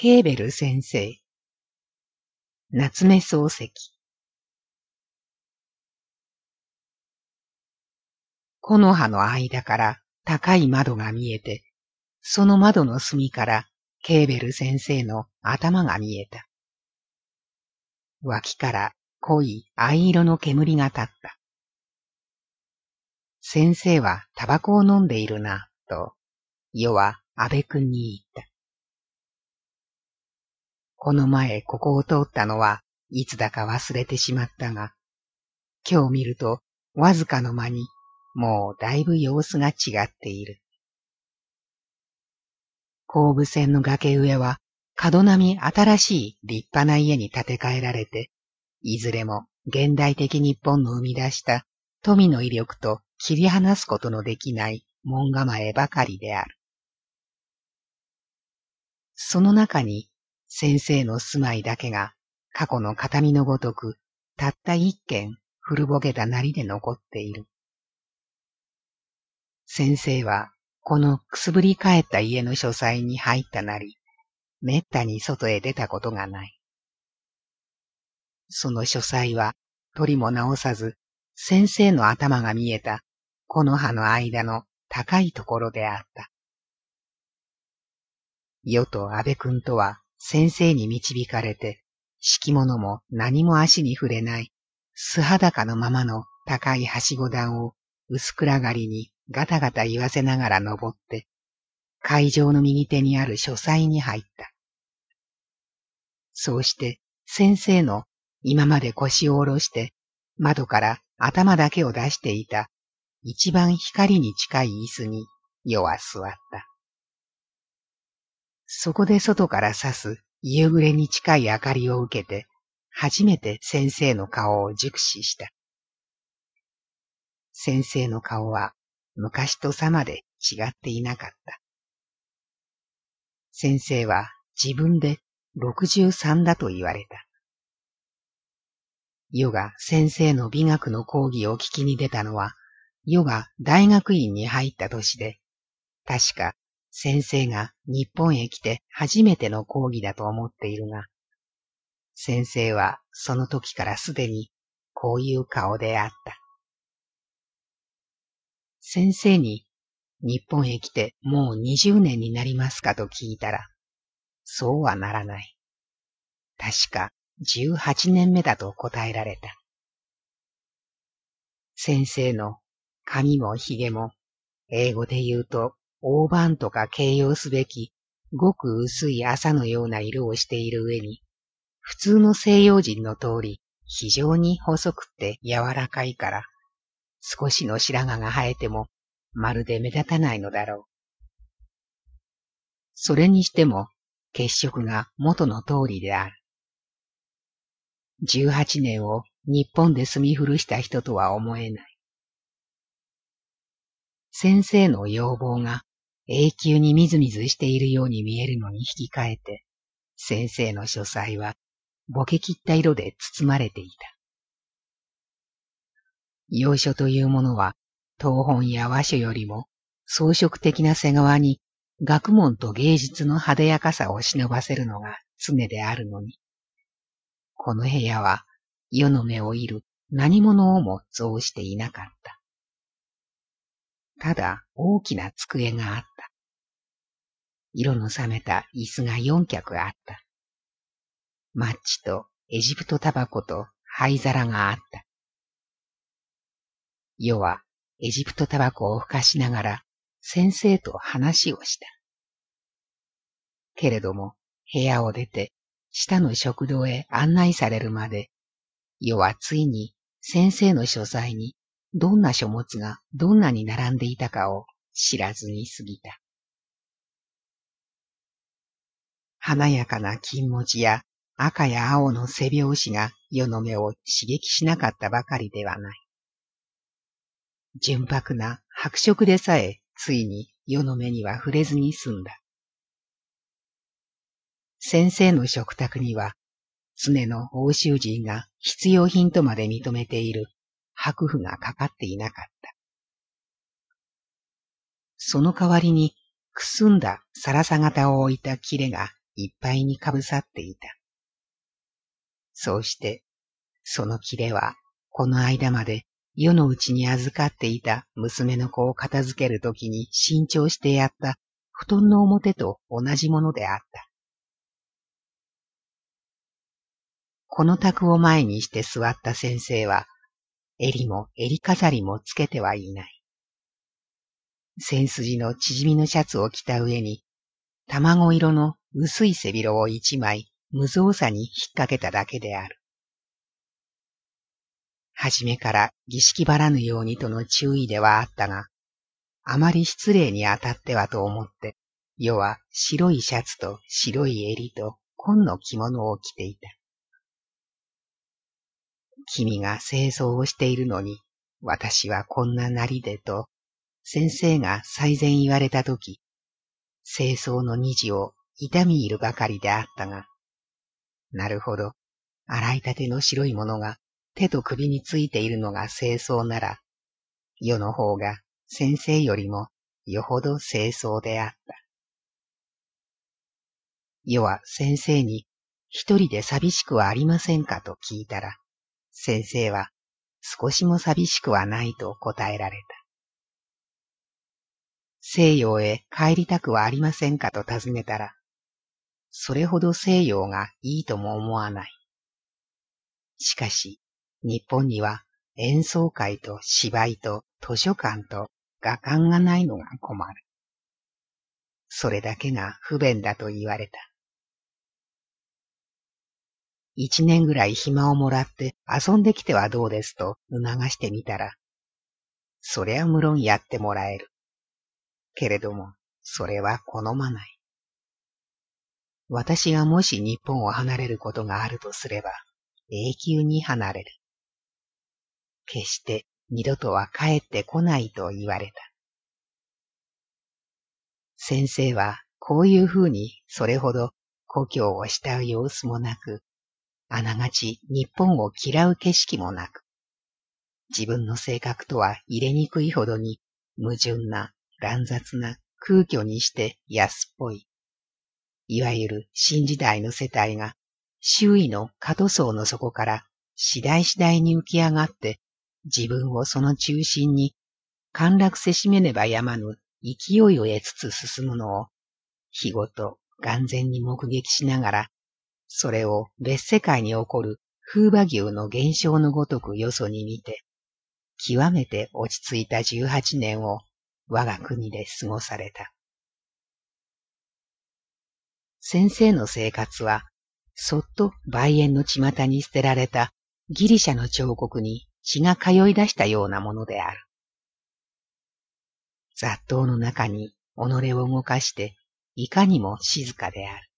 ケーベル先生。夏目漱石。木の葉の間から高い窓が見えて、その窓の隅からケーベル先生の頭が見えた。脇から濃い藍色の煙が立った。先生はタバコを飲んでいるな、と、世は安倍君に言った。この前ここを通ったのはいつだか忘れてしまったが、今日見るとわずかの間にもうだいぶ様子が違っている。後部線の崖上は角並み新しい立派な家に建て替えられて、いずれも現代的日本の生み出した富の威力と切り離すことのできない門構えばかりである。その中に先生の住まいだけが過去の形見のごとくたった一軒古ぼけたなりで残っている。先生はこのくすぶり返った家の書斎に入ったなり、めったに外へ出たことがない。その書斎は取りも直さず先生の頭が見えたこの葉の間の高いところであった。世と安倍君とは先生に導かれて、敷物も何も足に触れない、素裸のままの高いはしご段を薄暗がりにガタガタ言わせながら登って、会場の右手にある書斎に入った。そうして先生の今まで腰を下ろして窓から頭だけを出していた一番光に近い椅子に夜は座った。そこで外から差す夕暮れに近い明かりを受けて、初めて先生の顔を熟視した。先生の顔は昔とさまで違っていなかった。先生は自分で63だと言われた。ヨが先生の美学の講義を聞きに出たのは、ヨが大学院に入った年で、確か先生が日本へ来て初めての講義だと思っているが、先生はその時からすでにこういう顔であった。先生に日本へ来てもう20年になりますかと聞いたら、そうはならない。確か18年目だと答えられた。先生の髪も髭も英語で言うと大判とか形容すべき、ごく薄い朝のような色をしている上に、普通の西洋人の通り、非常に細くて柔らかいから、少しの白髪が生えても、まるで目立たないのだろう。それにしても、血色が元の通りである。十八年を日本で住み古した人とは思えない。先生の要望が永久にみずみずしているように見えるのに引き換えて、先生の書斎はぼけきった色で包まれていた。洋書というものは、東本や和書よりも装飾的な背側に学問と芸術の派手やかさを忍ばせるのが常であるのに、この部屋は世の目をいる何者をも増していなかった。ただ大きな机があった。色の冷めた椅子が四脚あった。マッチとエジプトタバコと灰皿があった。世はエジプトタバコを吹かしながら先生と話をした。けれども部屋を出て下の食堂へ案内されるまで、世はついに先生の書斎にどんな書物がどんなに並んでいたかを知らずに過ぎた。華やかな金文字や赤や青の背拍子が世の目を刺激しなかったばかりではない。純白な白色でさえついに世の目には触れずに済んだ。先生の食卓には常の欧州人が必要品とまで認めている白符がかかっていなかった。その代わりに、くすんだサラサ型を置いた切れがいっぱいにかぶさっていた。そうして、その切れは、この間まで世のうちに預かっていた娘の子を片付けるときに新調してやった布団の表と同じものであった。この卓を前にして座った先生は、襟も襟飾りもつけてはいない。線筋の縮みのシャツを着た上に、卵色の薄い背広を一枚無造作に引っ掛けただけである。はじめから儀式ばらぬようにとの注意ではあったが、あまり失礼に当たってはと思って、世は白いシャツと白い襟と紺の着物を着ていた。君が清掃をしているのに、私はこんななりでと、先生が最前言われたとき、清掃の虹を痛み入るばかりであったが、なるほど、洗いたての白いものが手と首についているのが清掃なら、世の方が先生よりもよほど清掃であった。世は先生に一人で寂しくはありませんかと聞いたら、先生は少しも寂しくはないと答えられた。西洋へ帰りたくはありませんかと尋ねたら、それほど西洋がいいとも思わない。しかし、日本には演奏会と芝居と図書館と画館がないのが困る。それだけが不便だと言われた。一年ぐらい暇をもらって遊んできてはどうですと促してみたら、それは無論やってもらえる。けれども、それは好まない。私がもし日本を離れることがあるとすれば、永久に離れる。決して二度とは帰ってこないと言われた。先生はこういうふうにそれほど故郷を慕う様子もなく、あながち日本を嫌う景色もなく、自分の性格とは入れにくいほどに矛盾な、乱雑な、空虚にして安っぽい。いわゆる新時代の世帯が周囲の過渡層の底から次第次第に浮き上がって自分をその中心に陥落せしめねばやまぬ勢いを得つつ進むのを日ごと眼前に目撃しながらそれを別世界に起こる風馬牛の現象のごとくよそに見て、極めて落ち着いた十八年を我が国で過ごされた。先生の生活は、そっと梅園の巷に捨てられたギリシャの彫刻に血が通い出したようなものである。雑踏の中に己を動かして、いかにも静かである。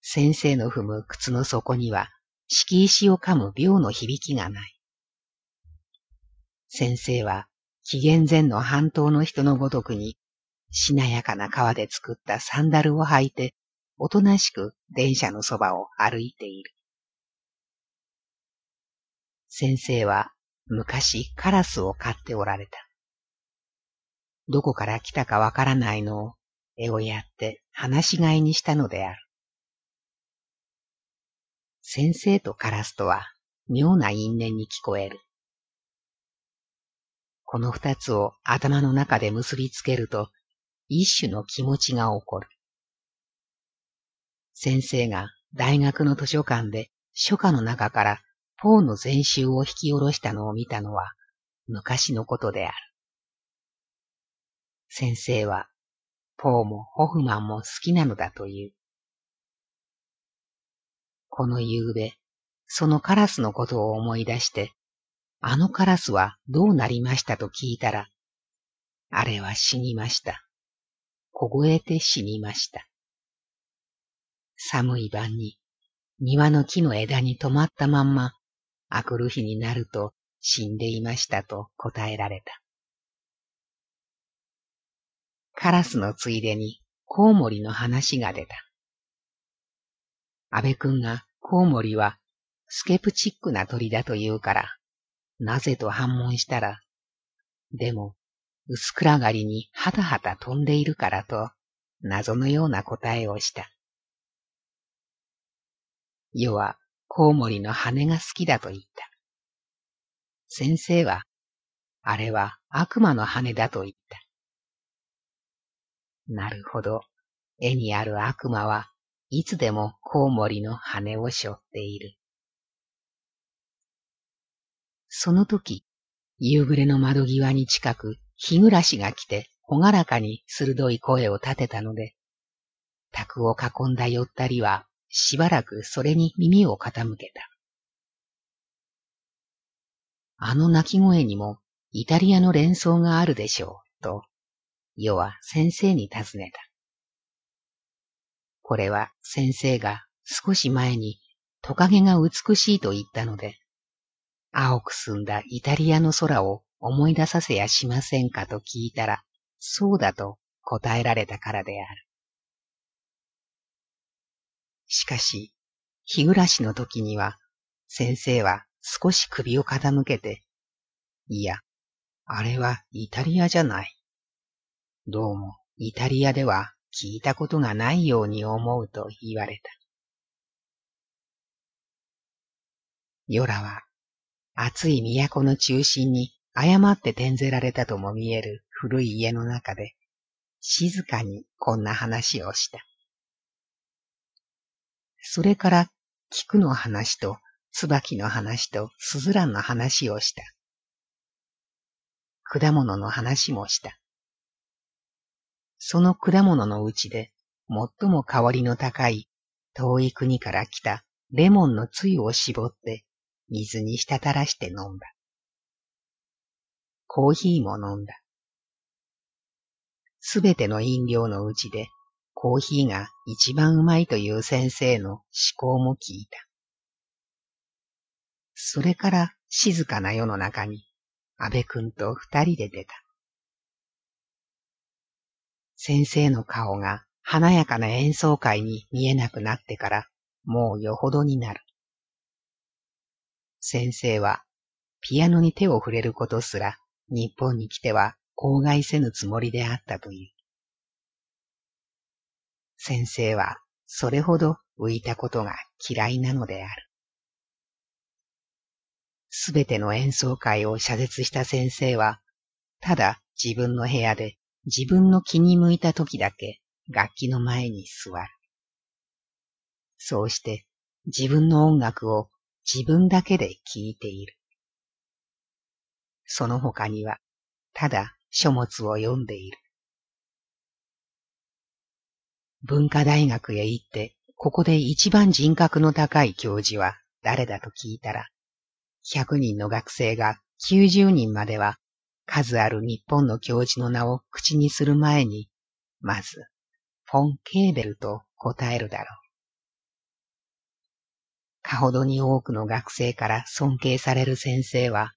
先生の踏む靴の底には、敷石を噛む秒の響きがない。先生は、紀元前の半島の人のごとくに、しなやかな革で作ったサンダルを履いて、おとなしく電車のそばを歩いている。先生は昔カラスを飼っておられた。どこから来たかわからないのを絵をやって話し飼いにしたのである。先生とカラスとは妙な因縁に聞こえる。この二つを頭の中で結びつけると、一種の気持ちが起こる。先生が大学の図書館で書家の中からポーの全集を引き下ろしたのを見たのは昔のことである。先生はポーもホフマンも好きなのだという。この夕べ、そのカラスのことを思い出して、あのカラスはどうなりましたと聞いたら、あれは死にました。凍えて死にました。寒い晩に庭の木の枝に止まったまんま、あくる日になると死んでいましたと答えられた。カラスのついでにコウモリの話が出た。安倍くんがコウモリはスケプチックな鳥だと言うから、なぜと反問したら、でも、薄暗がりにはたはた飛んでいるからと、謎のような答えをした。世はコウモリの羽が好きだと言った。先生は、あれは悪魔の羽だと言った。なるほど。絵にある悪魔はいつでもコウモリの羽を背負っている。その時、夕暮れの窓際に近く日暮らしが来て、ほがらかに鋭い声を立てたので、宅を囲んだよったりは、しばらくそれに耳を傾けた。あの鳴き声にもイタリアの連想があるでしょう、と、世は先生に尋ねた。これは先生が少し前にトカゲが美しいと言ったので、青く澄んだイタリアの空を思い出させやしませんかと聞いたら、そうだと答えられたからである。しかし、日暮らしの時には、先生は少し首を傾けて、いや、あれはイタリアじゃない。どうも、イタリアでは聞いたことがないように思うと言われた。ヨラは暑い都の中心に誤って転ぜられたとも見える古い家の中で、静かにこんな話をした。それから、菊の話と、椿の話と、すずらんの話をした。果物の話もした。その果物のうちで、最も香りの高い、遠い国から来たレモンのつゆを絞って水に滴らして飲んだ。コーヒーも飲んだ。すべての飲料のうちでコーヒーが一番うまいという先生の思考も聞いた。それから静かな世の中に安倍くんと二人で出た。先生の顔が華やかな演奏会に見えなくなってからもうよほどになる。先生は、ピアノに手を触れることすら、日本に来ては口外せぬつもりであったという。先生は、それほど浮いたことが嫌いなのである。すべての演奏会を謝絶した先生は、ただ自分の部屋で自分の気に向いた時だけ楽器の前に座る。そうして自分の音楽を自分だけで聞いている。その他には、ただ書物を読んでいる。文化大学へ行って、ここで一番人格の高い教授は誰だと聞いたら、100人の学生が90人までは数ある日本の教授の名を口にする前に、まず、フォン・ケーベルと答えるだろう。かほどに多くの学生から尊敬される先生は、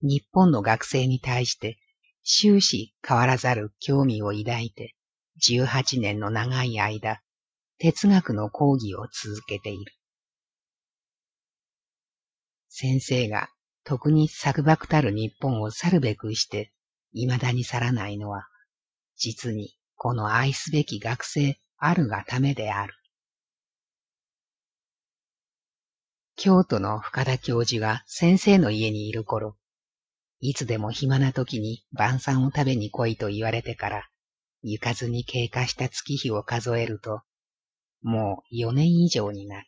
日本の学生に対して終始変わらざる興味を抱いて、18年の長い間、哲学の講義を続けている。先生が特に作爆たる日本を去るべくして、未だに去らないのは、実にこの愛すべき学生あるがためである。京都の深田教授が先生の家にいる頃、いつでも暇な時に晩餐を食べに来いと言われてから、行かずに経過した月日を数えると、もう4年以上になる。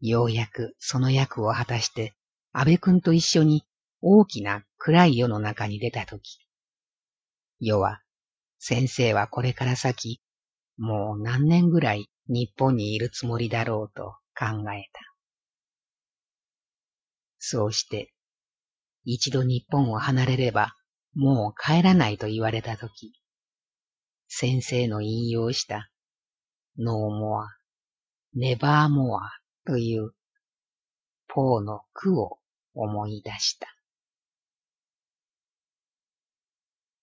ようやくその役を果たして、安倍くんと一緒に大きな暗い世の中に出た時、世は、先生はこれから先、もう何年ぐらい日本にいるつもりだろうと考えた。そうして、一度日本を離れれば、もう帰らないと言われたとき、先生の引用した、ノーモア、ネバーモアという、ポーの句を思い出した。